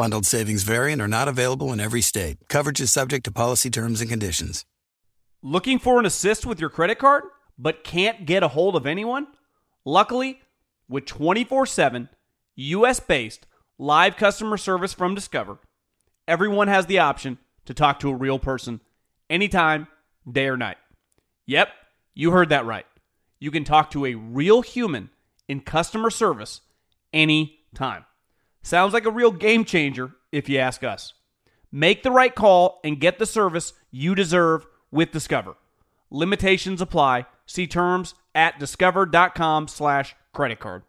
Bundled savings variant are not available in every state. Coverage is subject to policy terms and conditions. Looking for an assist with your credit card, but can't get a hold of anyone? Luckily, with 24 7 US based live customer service from Discover, everyone has the option to talk to a real person anytime, day or night. Yep, you heard that right. You can talk to a real human in customer service anytime. Sounds like a real game changer if you ask us. Make the right call and get the service you deserve with Discover. Limitations apply. See terms at discover.com slash credit card.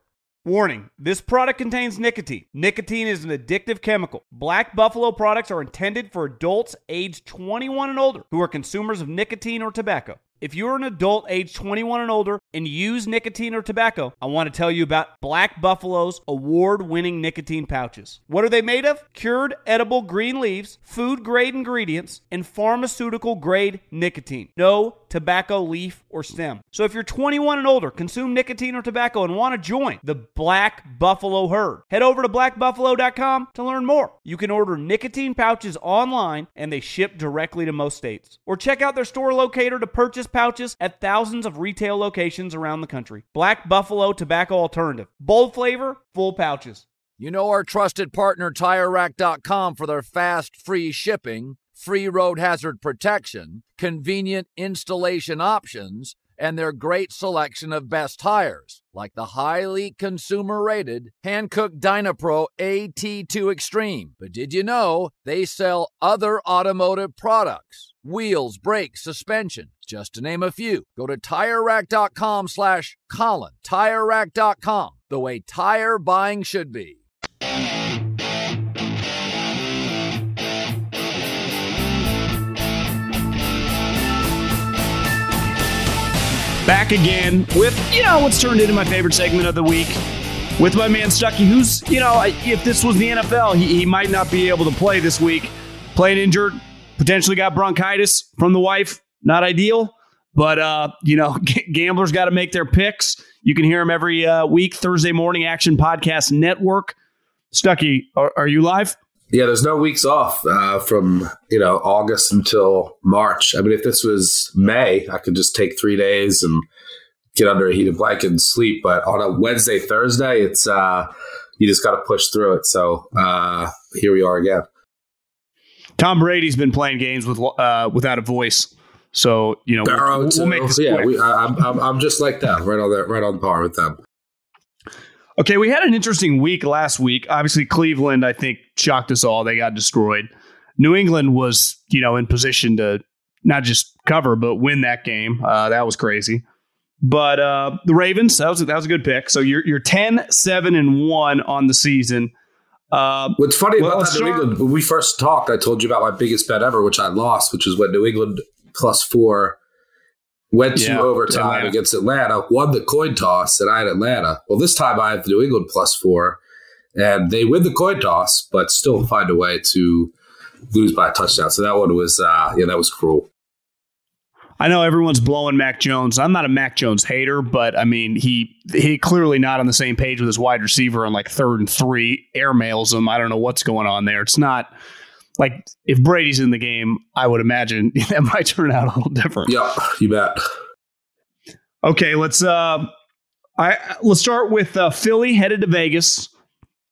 Warning, this product contains nicotine. Nicotine is an addictive chemical. Black Buffalo products are intended for adults aged 21 and older who are consumers of nicotine or tobacco. If you're an adult age 21 and older and use nicotine or tobacco, I want to tell you about Black Buffalo's award winning nicotine pouches. What are they made of? Cured edible green leaves, food grade ingredients, and pharmaceutical grade nicotine. No tobacco leaf or stem. So if you're 21 and older, consume nicotine or tobacco, and want to join the Black Buffalo herd, head over to blackbuffalo.com to learn more. You can order nicotine pouches online and they ship directly to most states. Or check out their store locator to purchase pouches at thousands of retail locations around the country. Black Buffalo Tobacco Alternative. Bold flavor, full pouches. You know our trusted partner TireRack.com for their fast, free shipping, free road hazard protection, convenient installation options, and their great selection of best tires, like the highly consumer rated Hankook Dynapro AT2 Extreme. But did you know they sell other automotive products? Wheels, brakes, suspension, just to name a few. Go to TireRack.com slash Colin. TireRack.com, the way tire buying should be. Back again with, you know, what's turned into my favorite segment of the week with my man Stuckey, who's, you know, if this was the NFL, he, he might not be able to play this week. Playing injured, potentially got bronchitis from the wife. Not ideal, but, uh, you know, g- gamblers got to make their picks. You can hear him every uh, week, Thursday Morning Action Podcast Network. Stuckey, are, are you live? Yeah, there's no weeks off uh, from you know August until March. I mean, if this was May, I could just take three days and get under a heated blanket and sleep. But on a Wednesday, Thursday, it's uh, you just got to push through it. So uh, here we are again. Tom Brady's been playing games with uh, without a voice, so you know Barrow we'll, we'll make this yeah, we, I, I'm, I'm just like them, right on the right on par with them. Okay, we had an interesting week last week. Obviously, Cleveland, I think, shocked us all. They got destroyed. New England was, you know, in position to not just cover but win that game. Uh, that was crazy. But uh, the Ravens, that was that was a good pick. So you're you're 10, 7, and one on the season. Uh, What's funny well, about that New England, when we first talked, I told you about my biggest bet ever, which I lost, which was when New England plus four went to Yeah, overtime Atlanta. against Atlanta, won the coin toss, and I had Atlanta. Well, this time I have New England plus four, and they win the coin toss, but still find a way to lose by a touchdown. So that one was, uh, yeah, that was cruel. I know everyone's blowing Mac Jones. I'm not a Mac Jones hater, but I mean he he clearly not on the same page with his wide receiver on like third and three. Airmails him. I don't know what's going on there. It's not like if Brady's in the game, I would imagine that might turn out a little different. Yeah, you bet. Okay, let's uh I let's start with uh, Philly headed to Vegas.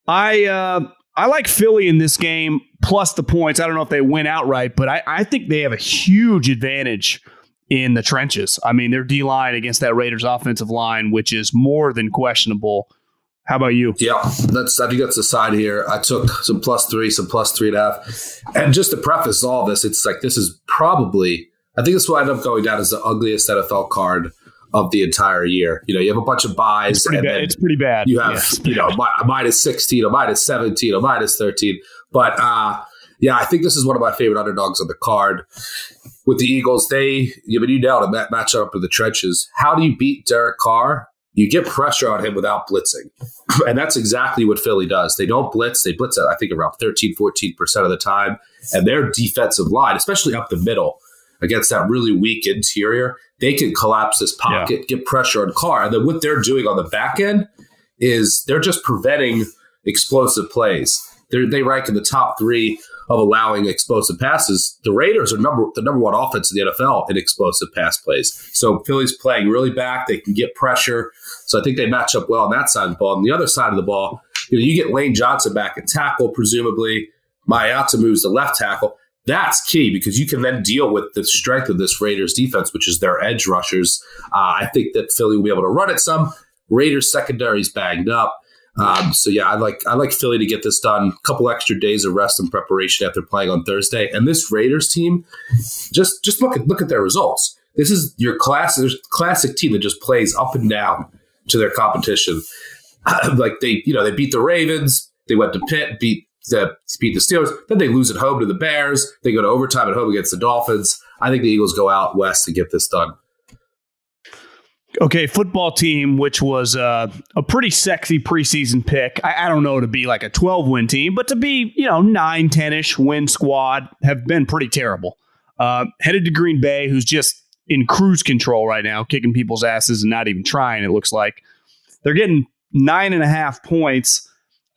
I uh I like Philly in this game plus the points. I don't know if they win outright, but I, I think they have a huge advantage in the trenches. I mean, their D line against that Raiders offensive line, which is more than questionable. How about you? Yeah, that's. I think that's the side here. I took some plus three, some plus three and a half, and just to preface all this, it's like this is probably. I think this will end up going down as the ugliest NFL card of the entire year. You know, you have a bunch of byes, It's pretty bad. It's pretty bad. you have you know mi- minus sixteen or minus seventeen or minus thirteen. But uh, Yeah, I think this is one of my favorite underdogs on the card. With the Eagles, they, you mean, you nailed it, match up in the trenches. How do you beat Derek Carr? You get pressure on him without blitzing. And that's exactly what Philly does. They don't blitz. They blitz, at, I think, around 13, 14% of the time. And their defensive line, especially up the middle, against that really weak interior, they can collapse this pocket, yeah. get pressure on Carr. And then what they're doing on the back end is they're just preventing explosive plays. They're, they rank in the top three of allowing explosive passes. The Raiders are number the number one offense in the NFL in explosive pass plays. So Philly's playing really back. They can get pressure. So I think they match up well on that side of the ball. On the other side of the ball, you know, you get Lane Johnson back at tackle, presumably. Mailata moves to left tackle. That's key because you can then deal with the strength of this Raiders defense, which is their edge rushers. Uh, I think that Philly will be able to run it some. Raiders secondary is bagged up. Um, so yeah, I like I like Philly to get this done. A couple extra days of rest and preparation after playing on Thursday. And this Raiders team, just just look at look at their results. This is your classic classic team that just plays up and down to their competition. like they, you know, they beat the Ravens, they went to Pitt, beat the beat the Steelers, then they lose at home to the Bears, they go to overtime at home against the Dolphins. I think the Eagles go out west to get this done. Okay, football team, which was uh, a pretty sexy preseason pick. I, I, don't know to be like a 12 win team, but to be, you know, 9, 10 ish win squad have been pretty terrible. Uh, headed to Green Bay, who's just in cruise control right now, kicking people's asses and not even trying, it looks like. They're getting nine and a half points.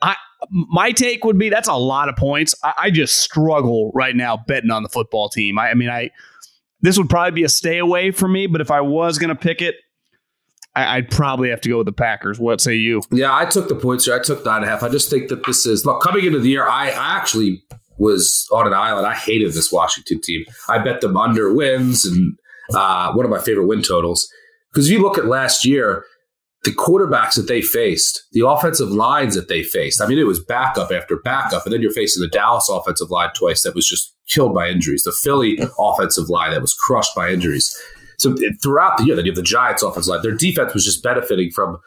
I my take would be that's a lot of points. I, I just struggle right now betting on the football team. I, I mean, I this would probably be a stay away for me, but if I was going to pick it, I, would probably have to go with the Packers. What say you? Yeah, I took the points here. I took nine and a half. I just think that this is look coming into the year. I, I actually was on an island. I hated this Washington team. I bet them under wins and uh, one of my favorite win totals. Because if you look at last year, the quarterbacks that they faced, the offensive lines that they faced. I mean, it was backup after backup, and then you're facing the Dallas offensive line twice that was just killed by injuries. The Philly offensive line that was crushed by injuries. So throughout the year, then you have the Giants' offensive line. Their defense was just benefiting from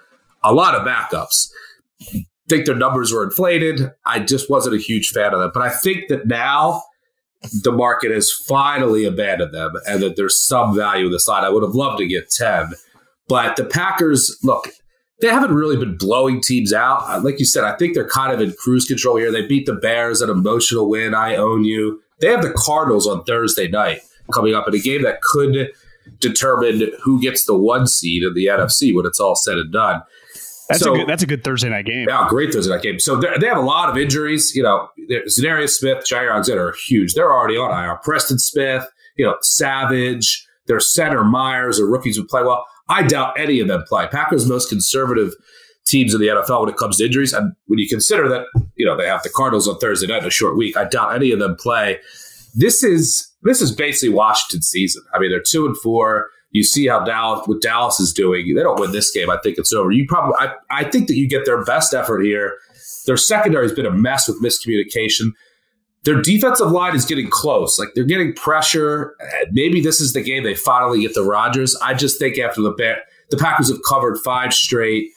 a lot of backups. I think their numbers were inflated. I just wasn't a huge fan of them. But I think that now the market has finally abandoned them and that there's some value in the side. I would have loved to get 10. But the Packers, look, they haven't really been blowing teams out. Uh, like you said, I think they're kind of in cruise control here. They beat the Bears, an emotional win. I own you. They have the Cardinals on Thursday night coming up in a game that could determine who gets the one seed in the NFC when it's all said and done. That's so, a good. That's a good Thursday night game. Yeah, great Thursday night game. So they have a lot of injuries. You know, Za'Darius Smith, Jaire Alexander are huge. They're already on IR. Preston Smith, you know, Savage, their center Myers, or rookies who play well. I doubt any of them play. Packers' most conservative teams in the NFL when it comes to injuries, and when you consider that you know they have the Cardinals on Thursday night in a short week, I doubt any of them play. This is this is basically Washington season. I mean, they're two and four. You see how Dallas what Dallas is doing. They don't win this game. I think it's over. You probably I, I think that you get their best effort here. Their secondary has been a mess with miscommunication. Their defensive line is getting close. Like they're getting pressure. Maybe this is the game they finally get the Rodgers. I just think after the the Packers have covered five straight.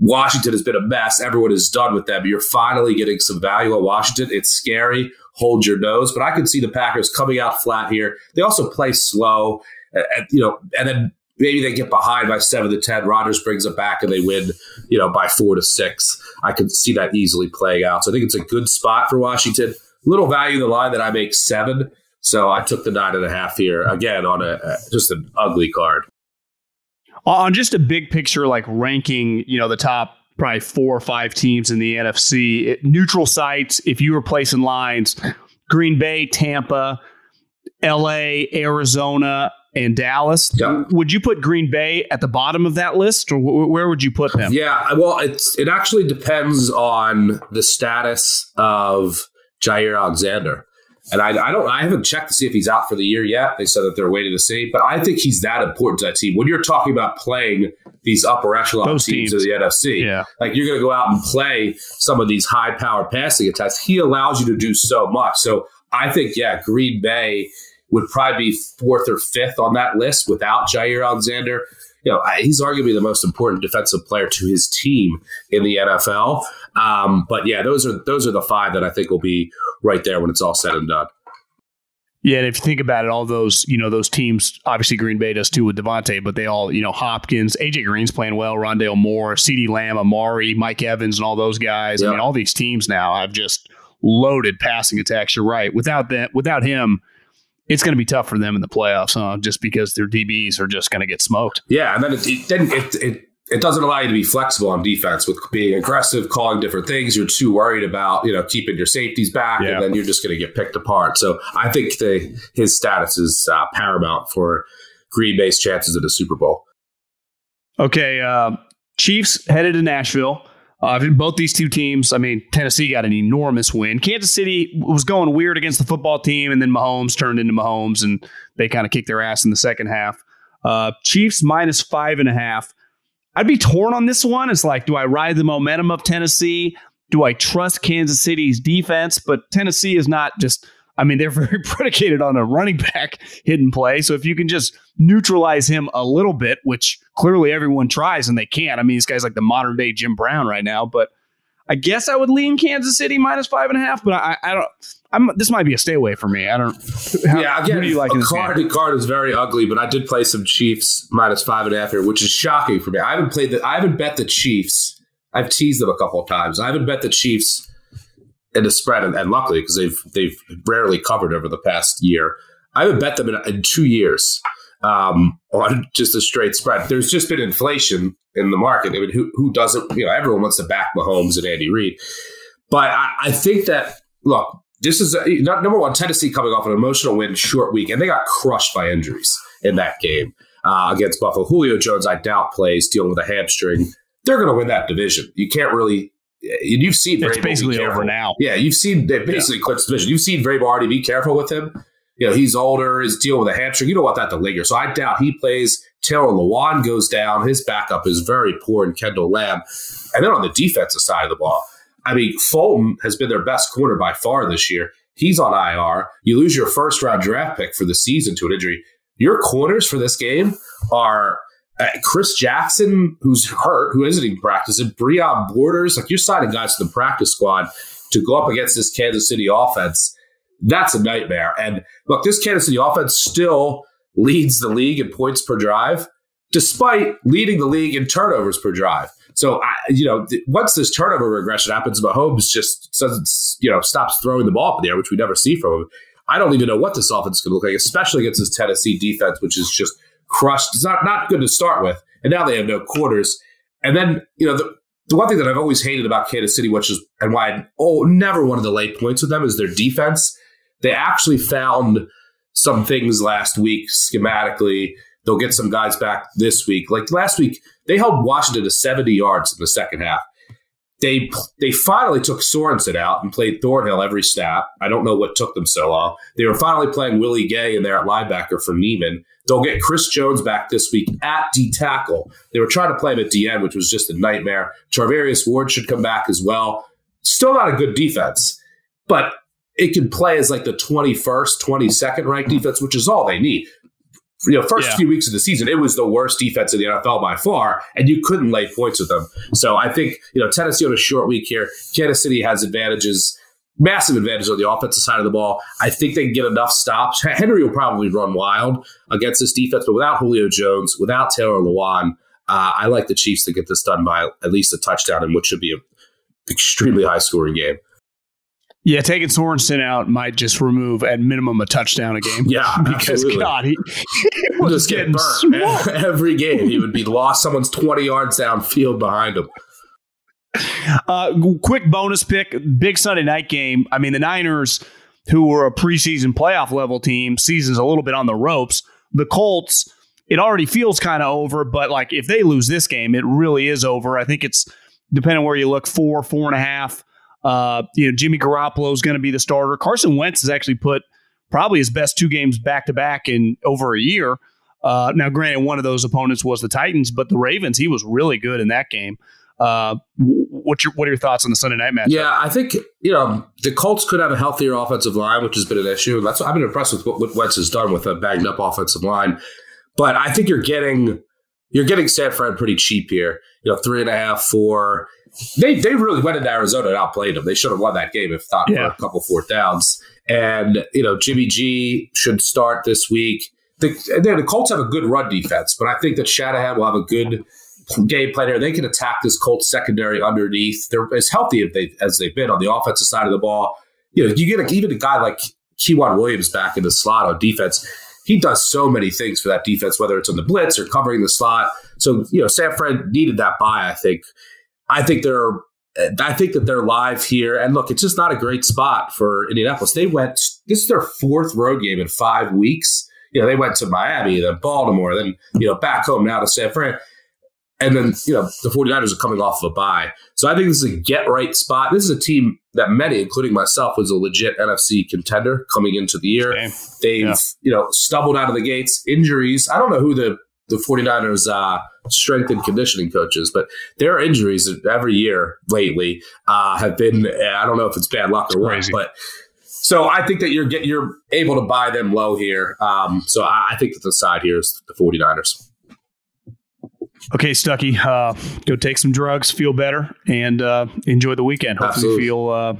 Washington has been a mess. Everyone is done with them. You're finally getting some value at Washington. It's scary hold your nose. But I can see the Packers coming out flat here. They also play slow, and, you know, and then maybe they get behind by seven to ten. Rodgers brings it back and they win, you know, by four to six. I could see that easily playing out. So I think it's a good spot for Washington. Little value in the line that I make seven. So I took the nine and a half here again on a just an ugly card. On just a big picture, like ranking, you know, the top probably four or five teams in the NFC. It, neutral sites, if you were placing lines, Green Bay, Tampa, LA, Arizona, and Dallas. Yep. Would you put Green Bay at the bottom of that list, or w- where would you put them? Yeah, well, it's it actually depends on the status of Jaire Alexander. And I, I, don't I haven't checked to see if he's out for the year yet. They said that they're waiting to see, but I think he's that important to that team. When you're talking about playing these upper echelon Those teams, teams of the NFC, yeah. like you're going to go out and play some of these high power passing attacks. He allows you to do so much. So I think yeah, Green Bay would probably be fourth or fifth on that list without Jaire Alexander. you know, he's arguably the most important defensive player to his team in the NFL. Um, but yeah, those are those are the five that I think will be right there when it's all said and done. Yeah, and if you think about it, all those you know those teams, obviously Green Bay does too with Davante, but they all you know Hopkins, AJ Green's playing well, Rondale Moore, CeeDee Lamb, Amari, Mike Evans, and all those guys. I mean, all these teams now have just loaded passing attacks. You're right. Without that, without him, it's going to be tough for them in the playoffs, huh? Just because their DBs are just going to get smoked. Yeah, and then it, it, it, it it doesn't allow you to be flexible on defense with being aggressive, calling different things. You're too worried about you know keeping your safeties back, yeah. and then you're just going to get picked apart. So I think the, his status is uh, paramount for Green Bay's chances at a Super Bowl. Okay, uh, Chiefs headed to Nashville. Uh, both these two teams, I mean, Tennessee got an enormous win. Kansas City was going weird against the football team, and then Mahomes turned into Mahomes, and they kind of kicked their ass in the second half. Uh, Chiefs minus five and a half. I'd be torn on this one. It's like, do I ride the momentum of Tennessee? Do I trust Kansas City's defense? But Tennessee is not just, I mean, they're very predicated on a running back hidden play. So if you can just neutralize him a little bit, which clearly everyone tries and they can't. I mean, this guy's like the modern day Jim Brown right now, but I guess I would lean Kansas City minus five and a half, but I, I don't. I'm, this might be a stay away for me. I don't. How, yeah, again, do you like? A card game? card is very ugly, but I did play some Chiefs minus five and a half here, which is shocking for me. I haven't played that. I haven't bet the Chiefs. I've teased them a couple of times. I haven't bet the Chiefs in the spread, and, and luckily because they've they've rarely covered over the past year. I haven't bet them in, in two years um, on just a straight spread. There's just been inflation in the market. I mean, who, who doesn't? You know, everyone wants to back Mahomes and Andy Reid, but I, I think that look, this is a, number one. Tennessee coming off an emotional win, short week, and they got crushed by injuries in that game uh, against Buffalo. Julio Jones, I doubt plays dealing with a hamstring. They're going to win that division. You can't really. And you've seen it's basically over now. Yeah, you've seen they basically yeah. clinched division. You've seen Vrabel already be careful with him you know, he's older, he's dealing with a hamstring. You don't want that to linger. So I doubt he plays. Taylor Lewan goes down. His backup is very poor in Kendall Lamm. And then on the defensive side of the ball, I mean, Fulton has been their best corner by far this year. He's on IR. You lose your first round draft pick for the season to an injury. Your corners for this game are uh, Chris Jackson, who's hurt, who isn't even practicing, Breon Borders. Like you're signing guys to the practice squad to go up against this Kansas City offense that's a nightmare. And look, this Kansas City offense still leads the league in points per drive, despite leading the league in turnovers per drive. So, I, you know, th- once this turnover regression happens, Mahomes just doesn't, you know, stops throwing the ball up in the air, which we never see from him. I don't even know what this offense is going to look like, especially against this Tennessee defense, which is just crushed. It's not, not good to start with. And now they have no quarters. And then, you know, the, the one thing that I've always hated about Kansas City, which is, and why I oh, never wanted to lay points with them, is their defense. They actually found some things last week schematically. They'll get some guys back this week. Like last week, they held Washington to 70 yards in the second half. They they finally took Sorensen out and played Thornhill every snap. I don't know what took them so long. They were finally playing Willie Gay in there at linebacker for Niemann. They'll get Chris Jones back this week at D tackle. They were trying to play him at DN, which was just a nightmare. Charvarius Ward should come back as well. Still not a good defense, but it can play as like the 21st, 22nd ranked defense, which is all they need. You know, first yeah. few weeks of the season, it was the worst defense in the NFL by far, and you couldn't lay points with them. So I think, you know, Tennessee on a short week here. Kansas City has advantages, massive advantage on the offensive side of the ball. I think they can get enough stops. Henry will probably run wild against this defense, but without Julio Jones, without Taylor Lewan, uh, I like the Chiefs to get this done by at least a touchdown in what should be an extremely high scoring game. Yeah, taking Sorensen out might just remove at minimum a touchdown a game. Yeah, because absolutely. God, he, he was just getting burnt every game. He would be lost someone's twenty yards downfield behind him. Uh, quick bonus pick: big Sunday night game. I mean, the Niners, who were a preseason playoff level team, season's a little bit on the ropes. The Colts, it already feels kind of over, but like if they lose this game, it really is over. I think it's depending where you look, four, four and a half. Uh, you know, Jimmy Garoppolo is going to be the starter. Carson Wentz has actually put probably his best two games back to back in over a year. Uh, now, granted, one of those opponents was the Titans, but the Ravens, he was really good in that game. Uh, what's your what are your thoughts on the Sunday night match? Yeah, I think you know the Colts could have a healthier offensive line, which has been an issue. That's I've been impressed with what, what Wentz has done with a banged up offensive line. But I think you're getting you're getting San Fran pretty cheap here. You know, three and a half, four. They they really went into Arizona and outplayed them. They should have won that game if not Yeah. for a couple fourth downs. And you know, Jimmy G should start this week. The, the Colts have a good run defense, but I think that Shanahan will have a good game plan here. They can attack this Colts secondary underneath. They're as healthy as, they, as they've been on the offensive side of the ball. You know, you get a, even a guy like K'Waun Williams back in the slot on defense. He does so many things for that defense, whether it's on the blitz or covering the slot. So you know, San Fran needed that bye. I think. I think they're. I think that they're live here, and look, it's just not a great spot for Indianapolis. They went. This is their fourth road game in five weeks. You know, they went to Miami, then Baltimore, then you know back home now to San Fran. And then, you know, the 49ers are coming off of a bye. So I think this is a get right spot. This is a team that many, including myself, was a legit NFC contender coming into the year. They've, Yeah. you know, stumbled out of the gates, injuries. I don't know who the, the 49ers uh, strength and conditioning coaches, but their injuries every year lately uh, have been, I don't know if it's bad luck or what, but so I think that you're get, you're able to buy them low here. Um, so I, I think that the side here is the 49ers. Okay, Stuckey, uh, go take some drugs, feel better, and uh, enjoy the weekend. Hopefully, Absolutely. feel uh,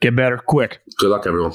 get better quick. Good luck, everyone.